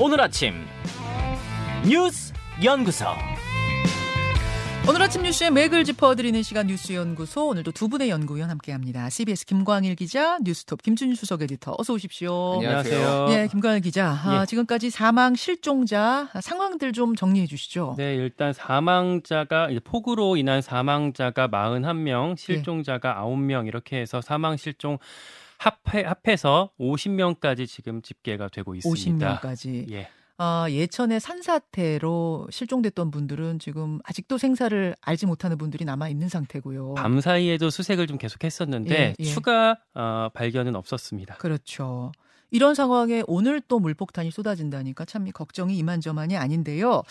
오늘 아침 뉴스 연구소. 오늘 아침 뉴스의 맥을 짚어드리는 시간 뉴스 연구소 오늘도 두 분의 연구위원 함께합니다. CBS 김광일 기자, 뉴스톱 김준일 수석 에디터 어서 오십시오. 안녕하세요. 네, 김광일 기자. 아, 예. 지금까지 사망 실종자 상황들 좀 정리해 주시죠. 네, 일단 사망자가 이제 폭우로 인한 사망자가 41명, 실종자가 9명 이렇게 해서 사망 실종 합해, 합해서 50명까지 지금 집계가 되고 있습니다. 50명까지. 예. 아, 예천의 산사태로 실종됐던 분들은 지금 아직도 생사를 알지 못하는 분들이 남아 있는 상태고요. 밤 사이에도 수색을 좀 계속했었는데 예, 예. 추가 어, 발견은 없었습니다. 그렇죠. 이런 상황에 오늘 또 물폭탄이 쏟아진다니까 참 걱정이 이만저만이 아닌데요.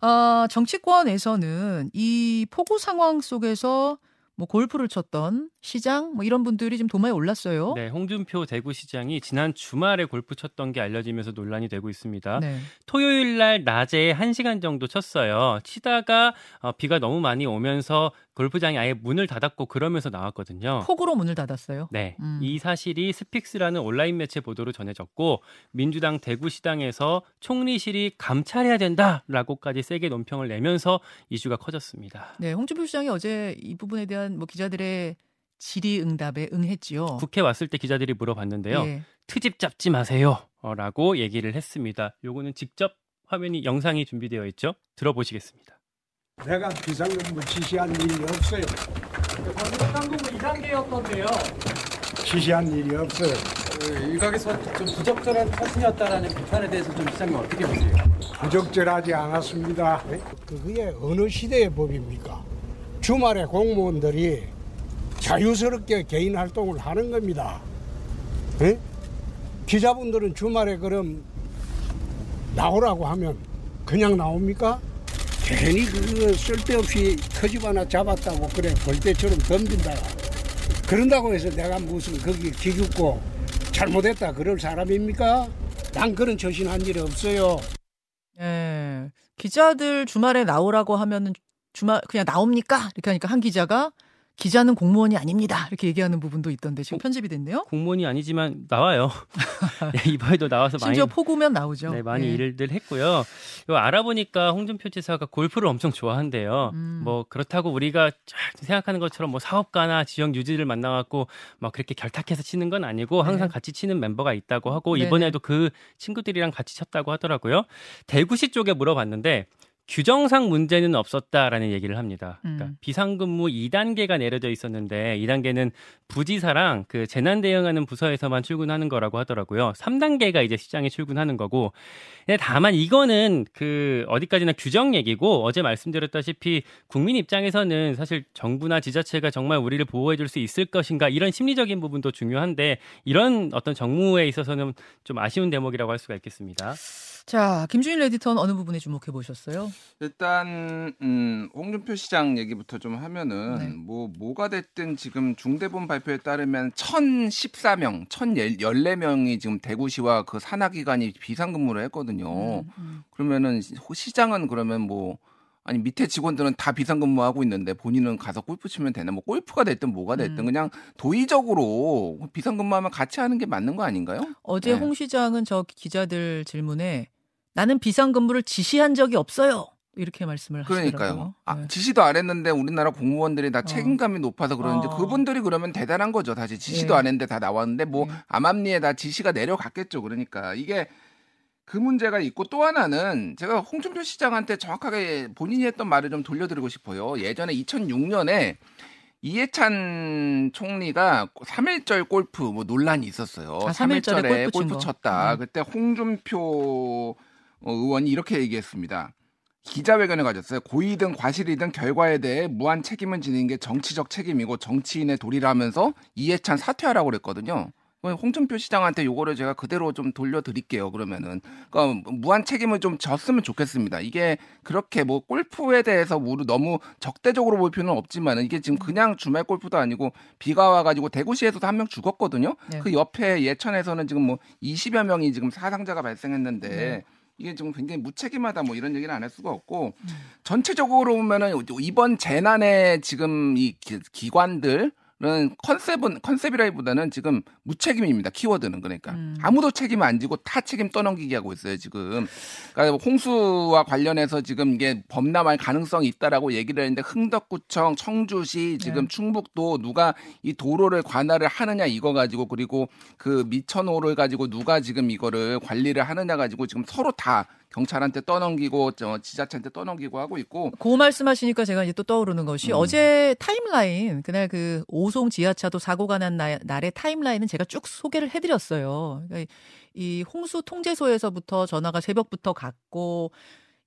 아, 정치권에서는 이 폭우 상황 속에서 뭐 골프를 쳤던 시장 뭐 이런 분들이 지금 도마에 올랐어요. 네, 홍준표 대구시장이 지난 주말에 골프 쳤던 게 알려지면서 논란이 되고 있습니다. 네. 토요일 날 낮에 1시간 정도 쳤어요. 치다가 어, 비가 너무 많이 오면서 골프장이 아예 문을 닫았고 그러면서 나왔거든요. 폭우로 문을 닫았어요. 네, 음. 이 사실이 스픽스라는 온라인 매체 보도로 전해졌고 민주당 대구시당에서 총리실이 감찰해야 된다라고까지 세게 논평을 내면서 이슈가 커졌습니다. 네, 홍준표 시장이 어제 이 부분에 대한 뭐 기자들의 질의응답에 응했지요. 국회 왔을 때 기자들이 물어봤는데요. 예. 트집 잡지 마세요라고 얘기를 했습니다. 요거는 직접 화면이 영상이 준비되어 있죠. 들어보시겠습니다. 내가 비상근무 지시한 일이 없어요. 방금 이단계였던데요. 지시한 일이 없어요. 일각에서 좀 부적절한 타순이었다라는 비판에 대해서 좀 시장님 어떻게 보세요? 부적절하지 않았습니다. 그게 어느 시대의 법입니까? 주말에 공무원들이 자유스럽게 개인 활동을 하는 겁니다. 예? 기자분들은 주말에 그럼 나오라고 하면 그냥 나옵니까? 괜히 그 쓸데없이 터집 하나 잡았다고 그래 벌떼처럼 덤빈다가 그런다고 해서 내가 무슨 거기 기죽고 잘못했다 그럴 사람입니까? 난 그런 처신한 일이 없어요. 예. 기자들 주말에 나오라고 하면은 주말 그냥 나옵니까? 이렇게 하니까 한 기자가 기자는 공무원이 아닙니다. 이렇게 얘기하는 부분도 있던데 지금 편집이 됐네요. 공무원이 아니지만 나와요. 네, 이번에도 나와서 많이 심지어 폭우면 나오죠. 네, 많이 예. 일들 했고요. 요 알아보니까 홍준표 지사가 골프를 엄청 좋아한대요. 음. 뭐 그렇다고 우리가 쫙 생각하는 것처럼 뭐 사업가나 지역 유지를 만나갖고 막 그렇게 결탁해서 치는 건 아니고 항상 네. 같이 치는 멤버가 있다고 하고. 이번에도 그 친구들이랑 같이 쳤다고 하더라고요. 대구시 쪽에 물어봤는데 규정상 문제는 없었다라는 얘기를 합니다. 그러니까 음. 비상근무 2단계가 내려져 있었는데 2단계는 부지사랑 그 재난 대응하는 부서에서만 출근하는 거라고 하더라고요. 3단계가 이제 시장에 출근하는 거고. 근데 다만 이거는 그 어디까지나 규정 얘기고 어제 말씀드렸다시피 국민 입장에서는 사실 정부나 지자체가 정말 우리를 보호해 줄 수 있을 것인가 이런 심리적인 부분도 중요한데 이런 어떤 정무에 있어서는 좀 아쉬운 대목이라고 할 수가 있겠습니다. 자, 김준일 에디터는 어느 부분에 주목해 보셨어요? 일단 음, 홍준표 시장 얘기부터 좀 하면은 네. 뭐 뭐가 됐든 지금 중대본 발표에 따르면 1,014명, 1,014명이 지금 대구시와 그 산하 기관이 비상근무를 했거든요. 음, 음. 그러면은 시- 시장은 그러면 뭐 아니 밑에 직원들은 다 비상근무하고 있는데 본인은 가서 골프 치면 되나? 뭐 골프가 됐든 뭐가 됐든 음. 그냥 도의적으로 비상근무하면 같이 하는 게 맞는 거 아닌가요? 어제 네. 홍 시장은 저 기자들 질문에 나는 비상근무를 지시한 적이 없어요. 이렇게 말씀을 하시더라고요. 그러니까요. 아, 네. 지시도 안 했는데 우리나라 공무원들이 다 책임감이 높아서 그러는지 어. 그분들이 그러면 대단한 거죠. 다시 지시도 예. 안 했는데 다 나왔는데 뭐 예. 암암리에 다 지시가 내려갔겠죠. 그러니까 이게 그 문제가 있고 또 하나는 제가 홍준표 시장한테 정확하게 본인이 했던 말을 좀 돌려드리고 싶어요. 예전에 2006년에 이해찬 총리가 3일절 골프 뭐 논란이 있었어요. 아, 3일절에 3일절에 골프 친 골프 거. 쳤다. 음. 그때 홍준표 어, 의원이 이렇게 얘기했습니다. 기자회견을 가졌어요. 고의든 과실이든 결과에 대해 무한 책임을 지는 게 정치적 책임이고 정치인의 도리라면서 이해찬 사퇴하라고 그랬거든요. 홍준표 시장한테 요거를 제가 그대로 좀 돌려드릴게요. 그러면은 그러니까 무한 책임을 좀 졌으면 좋겠습니다. 이게 그렇게 뭐 골프에 대해서 우리 너무 적대적으로 볼 필요는 없지만은 이게 지금 그냥 주말 골프도 아니고 비가 와가지고 대구시에서도 한 명 죽었거든요. 네. 그 옆에 예천에서는 지금 뭐 20여 명이 지금 사상자가 발생했는데 네. 이게 지금 굉장히 무책임하다 뭐 이런 얘기는 안 할 수가 없고 전체적으로 보면은 이번 재난에 지금 이 기- 기관들 은 그런 컨셉은 컨셉이라기보다는 지금 무책임입니다. 키워드는 그러니까 음. 아무도 책임 안 지고 타 책임 떠넘기기 하고 있어요 지금. 그러니까 홍수와 관련해서 지금 이게 범람할 가능성이 있다라고 얘기를 했는데 흥덕구청, 청주시, 지금 네. 충북도 누가 이 도로를 관할을 하느냐 이거 가지고 그리고 그 미천호를 가지고 누가 지금 이거를 관리를 하느냐 가지고 지금 서로 다 경찰한테 떠넘기고 저 지자체한테 떠넘기고 하고 있고 그 말씀하시니까 제가 이제 또 떠오르는 것이 음. 어제 타임라인 그날 그 오송 지하차도 사고가 난 날, 날의 타임라인은 제가 쭉 소개를 해드렸어요. 그러니까 이 홍수 통제소에서부터 전화가 새벽부터 갔고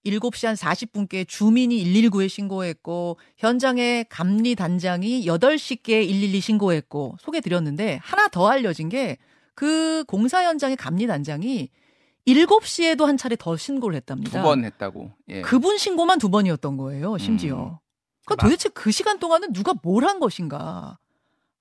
7시 한 40분께 주민이 119에 신고했고 현장에 감리 단장이 8시께 112 신고했고 소개 드렸는데 하나 더 알려진 게 그 공사 현장의 감리 단장이 7시에도 한 차례 더 신고를 했답니다. 두 번 했다고. 예. 그분 신고만 두 번이었던 거예요, 심지어. 음. 그러니까 도대체 그 시간 동안은 누가 뭘 한 것인가.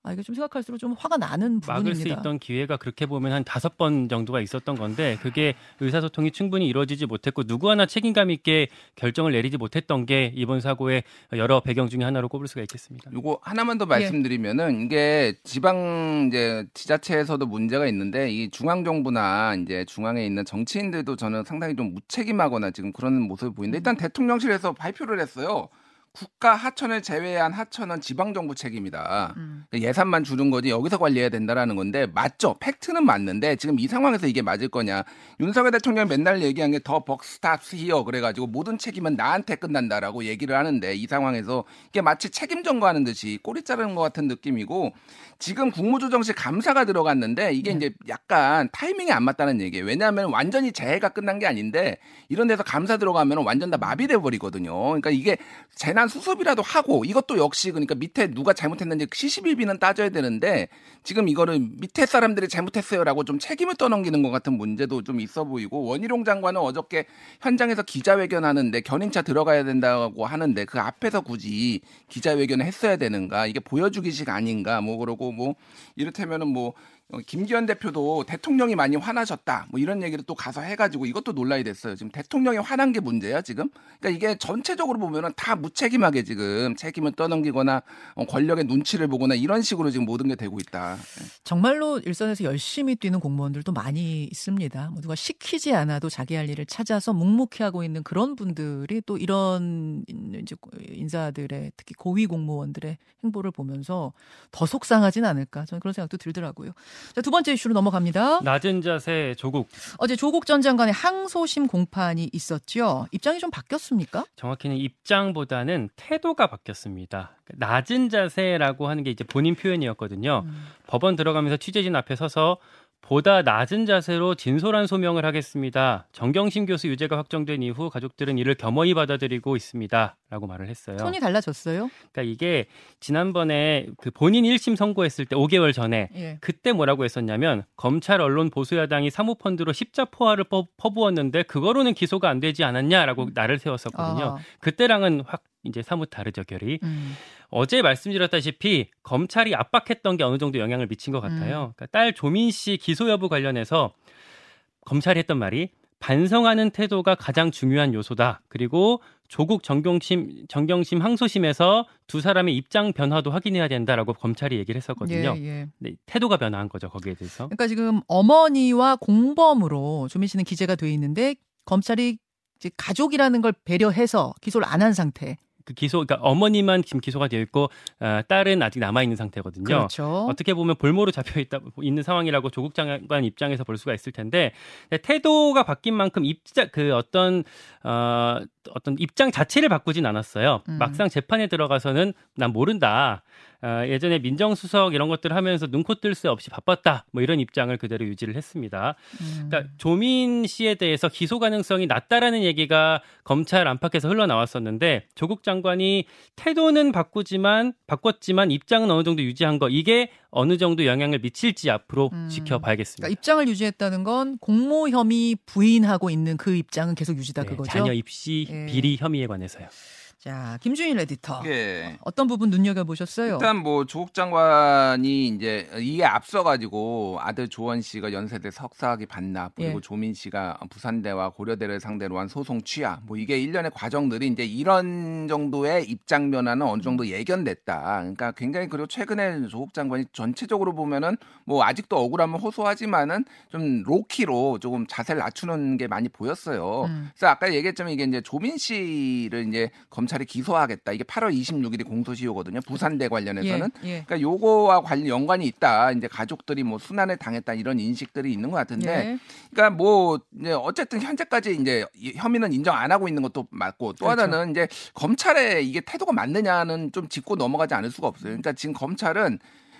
아, 이게 좀 생각할수록 좀 화가 나는 막을 수 부분입니다. 있던 기회가 그렇게 보면 한 다섯 번 정도가 있었던 건데 그게 의사소통이 충분히 이루어지지 못했고 누구 하나 책임감 있게 결정을 내리지 못했던 게 이번 사고의 여러 배경 중에 하나로 꼽을 수가 있겠습니다. 요거 하나만 더 예. 말씀드리면은 이게 지방 이제 지자체에서도 문제가 있는데 이 중앙 정부나 이제 중앙에 있는 정치인들도 저는 상당히 좀 무책임하거나 지금 그런 모습을 보이는데 일단 대통령실에서 발표를 했어요. 국가 하천을 제외한 하천은 지방 정부 책임이다. 음. 예산만 주는 거지 여기서 관리해야 된다라는 건데 맞죠? 팩트는 맞는데 지금 이 상황에서 이게 맞을 거냐? 윤석열 대통령이 맨날 얘기한 게 더 벅스탑스 히어 그래가지고 모든 책임은 나한테 끝난다라고 얘기를 하는데 이 상황에서 이게 마치 책임 전가하는 듯이 꼬리 자르는 것 같은 느낌이고 지금 국무조정실 감사가 들어갔는데 이게 이제 약간 타이밍이 안 맞다는 얘기예요. 왜냐하면 완전히 재해가 끝난 게 아닌데 이런 데서 감사 들어가면 완전 다 마비돼 버리거든요. 그러니까 이게 재난 수습이라도 하고 이것도 역시 그러니까 밑에 누가 잘못했는지 시시비비는 따져야 되는데 지금 이거를 밑에 사람들이 잘못했어요라고 좀 책임을 떠넘기는 것 같은 문제도 좀 있어 보이고 원희룡 장관은 어저께 현장에서 기자회견하는데 견인차 들어가야 된다고 하는데 그 앞에서 굳이 기자회견을 했어야 되는가? 이게 보여주기식 아닌가? 뭐 그러고 뭐 이를테면은 뭐 어, 김기현 대표도 대통령이 많이 화나셨다. 뭐 이런 얘기를 또 가서 해가지고 이것도 논란이 됐어요. 지금 대통령이 화난 게 문제야 지금. 그러니까 이게 전체적으로 보면은 다 무책임하게 지금 책임을 떠넘기거나 어, 권력의 눈치를 보거나 이런 식으로 지금 모든 게 되고 있다. 정말로 일선에서 열심히 뛰는 공무원들도 많이 있습니다. 뭐 누가 시키지 않아도 자기 할 일을 찾아서 묵묵히 하고 있는 그런 분들이 또 이런 이제 인사들의 특히 고위 공무원들의 행보를 보면서 더 속상하진 않을까 저는 그런 생각도 들더라고요. 자, 두 번째 이슈로 넘어갑니다. 낮은 자세 조국 어제 조국 전 장관의 항소심 공판이 있었죠. 입장이 좀 바뀌었습니까? 정확히는 입장보다는 태도가 바뀌었습니다. 낮은 자세라고 하는 게 이제 본인 표현이었거든요. 음. 법원 들어가면서 취재진 앞에 서서 보다 낮은 자세로 진솔한 소명을 하겠습니다. 정경심 교수 유죄가 확정된 이후 가족들은 이를 겸허히 받아들이고 있습니다 라고 말을 했어요. 톤이 달라졌어요. 그러니까 이게 지난번에 그 본인 1심 선고했을 때 5개월 전에 예. 그때 뭐라고 했었냐면 검찰 언론 보수야당이 사모펀드로 십자포화를 퍼, 퍼부었는데 그거로는 기소가 안 되지 않았냐라고 나를 세웠었거든요. 아, 그때랑은 확 이제 사뭇 다르죠 결이. 음. 어제 말씀드렸다시피 검찰이 압박했던 게 어느 정도 영향을 미친 것 같아요. 그러니까 딸 조민 씨 기소 여부 관련해서 검찰이 했던 말이 반성하는 태도가 가장 중요한 요소다. 그리고 조국 정경심 정경심 항소심에서 두 사람의 입장 변화도 확인해야 된다라고 검찰이 얘기를 했었거든요. 예, 예. 네, 태도가 변화한 거죠 거기에 대해서. 그러니까 지금 어머니와 공범으로 조민 씨는 기재가 돼 있는데 검찰이 이제 가족이라는 걸 배려해서 기소를 안 한 상태. 그 기소, 그러니까 어머니만 지금 기소가 되어 있고 어, 딸은 아직 남아 있는 상태거든요. 그렇죠. 어떻게 보면 볼모로 잡혀 있다 있는 상황이라고 조국 장관 입장에서 볼 수가 있을 텐데 태도가 바뀐 만큼 입자 그 어떤 어 어떤 입장 자체를 바꾸진 않았어요. 음. 막상 재판에 들어가서는 난 모른다. 어, 예전에 민정수석 이런 것들 하면서 눈코 뜰 새 없이 바빴다. 뭐 이런 입장을 그대로 유지를 했습니다. 음. 그러니까 조민 씨에 대해서 기소 가능성이 낮다라는 얘기가 검찰 안팎에서 흘러나왔었는데 조국 장 관이 태도는 바꾸지만 바꿨지만 입장은 어느 정도 유지한 거 이게 어느 정도 영향을 미칠지 앞으로 음. 지켜봐야겠습니다. 그러니까 입장을 유지했다는 건 공모 혐의 부인하고 있는 그 입장은 계속 유지다 네, 그거죠. 자녀 입시 예. 비리 혐의에 관해서요. 자, 김준일 에디터. 예. 어떤 부분 눈여겨 보셨어요? 일단 뭐 조국 장관이 이제 이에 앞서 가지고 아들 조원 씨가 연세대 석사학위 반납 그리고 예. 조민 씨가 부산대와 고려대를 상대로 한 소송 취하 뭐 이게 일련의 과정들이 이제 이런 정도의 입장 변화는 어느 정도 예견됐다. 그러니까 굉장히 그리고 최근에 조국 장관이 전체적으로 보면은 뭐 아직도 억울함은 호소하지만은 좀 로키로 조금 자세를 낮추는 게 많이 보였어요. 음. 그래서 아까 얘기했지만 이게 이제 조민 씨를 이제 검 찰이 기소하겠다. 이게 8월 26일이 공소시효거든요. 부산대 관련해서는. 예, 예. 그러니까 요거와 관련 연관이 있다. 이제 가족들이 뭐 순환을 당했다 이런 인식들이 있는 것 같은데, 예. 그러니까 뭐 이제 어쨌든 현재까지 이제 이 혐의는 인정 안 하고 있는 것도 맞고 또 그렇죠. 하나는 이제 검찰의 이게 태도가 맞느냐는 좀 짚고 넘어가지 않을 수가 없어요. 그러니까 지금 검찰은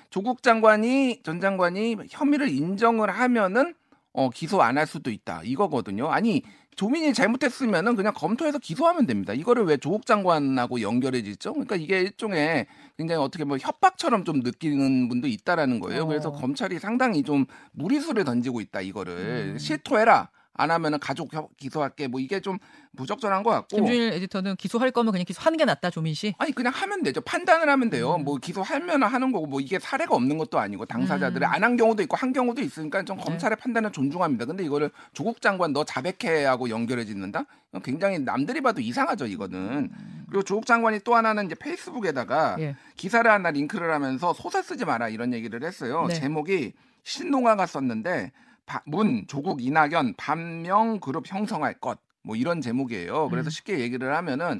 조국 장관이 전 장관이 혐의를 인정을 하면은 어 기소 안 할 수도 있다 이거거든요. 아니 조민이 잘못했으면은 그냥 검토해서 기소하면 됩니다. 이거를 왜 조국 장관하고 연결해 짓죠? 그러니까 이게 일종의 굉장히 어떻게 뭐 협박처럼 좀 느끼는 분도 있다라는 거예요. 어. 그래서 검찰이 상당히 좀 무리수를 던지고 있다 이거를 음. 실토해라. 안 하면은 가족 협- 기소할게 뭐 이게 좀 부적절한 것 같고 김준일 에디터는 기소할 거면 그냥 기소하는 게 낫다, 조민 씨. 아니 그냥 하면 되죠. 판단을 하면 돼요. 음. 뭐 기소하면 하는 거고 뭐 이게 사례가 없는 것도 아니고 당사자들이 음. 안한 경우도 있고 한 경우도 있으니까 좀 네. 검찰의 판단을 존중합니다. 근데 이거를 조국 장관 너 자백해하고 연결해 짓는다? 굉장히 남들이 봐도 이상하죠 이거는. 그리고 조국 장관이 또 하나는 이제 페이스북에다가 음. 예. 기사를 하나 링크를 하면서 소설 쓰지 마라 이런 얘기를 했어요. 네. 제목이 신동아가 썼는데 바- 문 조국 이낙연 반명 그룹 형성할 것 뭐 이런 제목이에요. 그래서 음. 쉽게 얘기를 하면은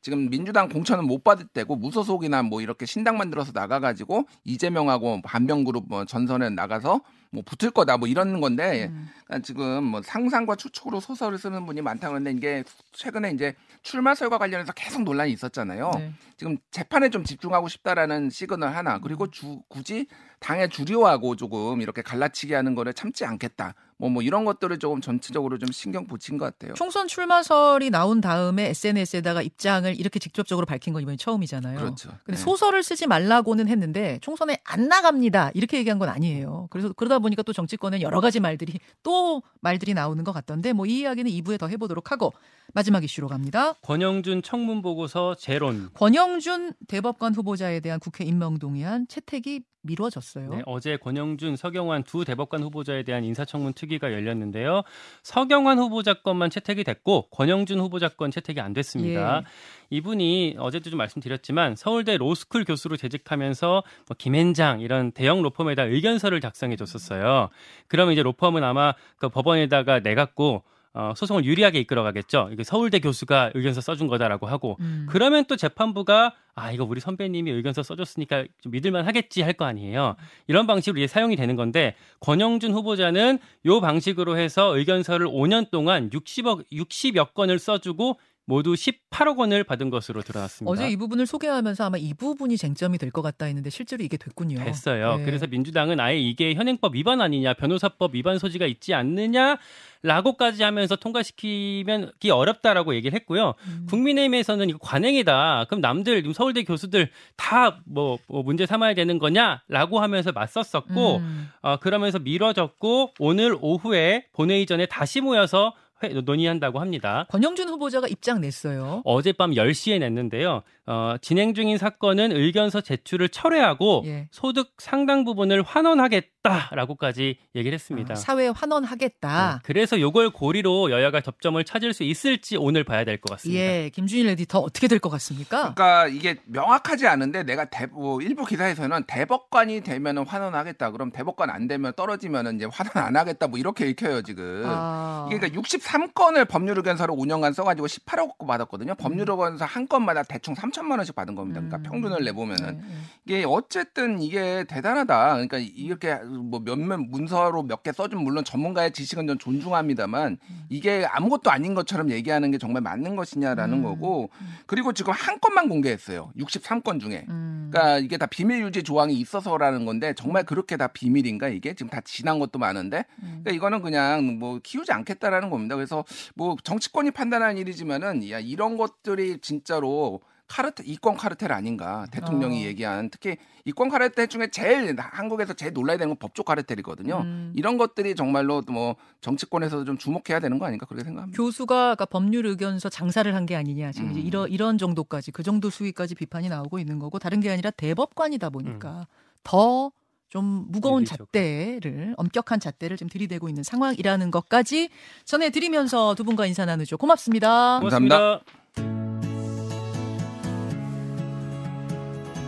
지금 민주당 공천은 못 받을 때고 무소속이나 뭐 이렇게 신당 만들어서 나가가지고 이재명하고 반명그룹 뭐 전선에 나가서 뭐 붙을 거다 뭐 이런 건데 음. 그러니까 지금 뭐 상상과 추측으로 소설을 쓰는 분이 많다 그러는데 이게 최근에 이제 출마설과 관련해서 계속 논란이 있었잖아요. 네. 지금 재판에 좀 집중하고 싶다라는 시그널 하나 그리고 주, 굳이 당의 주류하고 조금 이렇게 갈라치기 하는 거를 참지 않겠다. 뭐 뭐 이런 것들을 조금 전체적으로 좀 신경 붙인 것 같아요. 총선 출마설이 나온 다음에 SNS에다가 입장을 이렇게 직접적으로 밝힌 건 이번이 처음이잖아요. 그렇죠. 근데 네. 소설을 쓰지 말라고는 했는데 총선에 안 나갑니다. 이렇게 얘기한 건 아니에요. 그래서 그러다 보니까 또 정치권은 여러 가지 말들이 또 말들이 나오는 것 같던데 뭐 이 이야기는 2부에 더 해보도록 하고 마지막 이슈로 갑니다. 권영준 청문 보고서 재론. 권영준 대법관 후보자에 대한 국회 임명 동의안 채택이 미뤄졌어요. 네, 어제 권영준, 서경환 두 대법관 후보자에 대한 인사청문 특위 가 열렸는데요. 서경환 후보자 건만 채택이 됐고 권영준 후보자 건 채택이 안 됐습니다. 예. 이분이 어제도 좀 말씀드렸지만 서울대 로스쿨 교수로 재직하면서 뭐 김앤장 이런 대형 로펌에다 의견서를 작성해 줬었어요. 그러면 이제 로펌은 아마 그 법원에다가 내갖고 어, 소송을 유리하게 이끌어가겠죠. 이게 서울대 교수가 의견서 써준 거다라고 하고 음. 그러면 또 재판부가 아 이거 우리 선배님이 의견서 써줬으니까 좀 믿을만 하겠지 할 거 아니에요. 이런 방식으로 이제 사용이 되는 건데 권영준 후보자는 요 방식으로 해서 의견서를 5년 동안 60억 60여 건을 써주고 모두 18억 원을 받은 것으로 드러났습니다. 어제 이 부분을 소개하면서 아마 이 부분이 쟁점이 될 것 같다 했는데 실제로 이게 됐군요. 됐어요. 네. 그래서 민주당은 아예 이게 현행법 위반 아니냐, 변호사법 위반 소지가 있지 않느냐라고까지 하면서 통과시키면 기 어렵다라고 얘기를 했고요. 음. 국민의힘에서는 이거 관행이다. 그럼 남들 서울대 교수들 다 뭐 문제 삼아야 되는 거냐라고 하면서 맞섰었고 음. 어, 그러면서 미뤄졌고 오늘 오후에 본회의 전에 다시 모여서 회- 논의한다고 합니다. 권영준 후보자가 입장 냈어요. 어젯밤 10시에 냈는데요. 어, 진행 중인 사건은 의견서 제출을 철회하고 예. 소득 상당 부분을 환원하겠다라고까지 얘기를 했습니다. 아, 사회에 환원하겠다. 네, 그래서 요걸 고리로 여야가 접점을 찾을 수 있을지 오늘 봐야 될 것 같습니다. 예, 김준일 에디터 어떻게 될 것 같습니까? 그러니까 이게 명확하지 않은데 내가 대, 뭐 일부 기사에서는 대법관이 되면은 환원하겠다. 그럼 대법관 안 되면 떨어지면은 이제 환원 안 하겠다. 뭐 이렇게 읽혀요 지금. 아. 이게 그러니까 63건을 법률 의견서를 5년간 써가지고 18억 받았거든요. 법률 의견서 한 건마다 대충 3천만 원씩 받은 겁니다. 그러니까 음. 평균을 내보면은 네, 네. 이게 어쨌든 이게 대단하다. 그러니까 이렇게 뭐 몇몇 문서로 몇 개 써준 물론 전문가의 지식은 좀 존중합니다만 이게 아무것도 아닌 것처럼 얘기하는 게 정말 맞는 것이냐라는 음. 거고 그리고 지금 한 건만 공개했어요. 63건 중에. 음. 그러니까 이게 다 비밀 유지 조항이 있어서라는 건데 정말 그렇게 다 비밀인가 이게 지금 다 지난 것도 많은데 음. 그러니까 이거는 그냥 뭐 키우지 않겠다라는 겁니다. 그래서 뭐 정치권이 판단한 일이지만은 야 이런 것들이 진짜로 카르텔 이권 카르텔 아닌가 대통령이 어. 얘기한 특히 이권 카르텔 중에 제일 한국에서 제일 놀라야 되는 건 법조 카르텔이거든요. 음. 이런 것들이 정말로 뭐 정치권에서도 좀 주목해야 되는 거 아닌가 그렇게 생각합니다. 교수가 아까 법률 의견서 장사를 한 게 아니냐 지금 이제 음. 이런 이런 정도까지 그 정도 수위까지 비판이 나오고 있는 거고 다른 게 아니라 대법관이다 보니까 더 좀 무거운. 잣대를 엄격한 잣대를 좀 들이대고 있는 상황이라는 것까지 전해드리면서 두 분과 인사 나누죠. 고맙습니다. 감사합니다.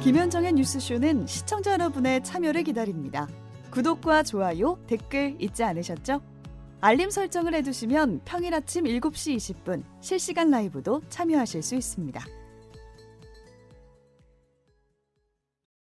김현정의 뉴스쇼는 시청자 여러분의 참여를 기다립니다. 구독과 좋아요, 댓글 잊지 않으셨죠? 알림 설정을 해두시면 평일 아침 7시 20분 실시간 라이브도 참여하실 수 있습니다.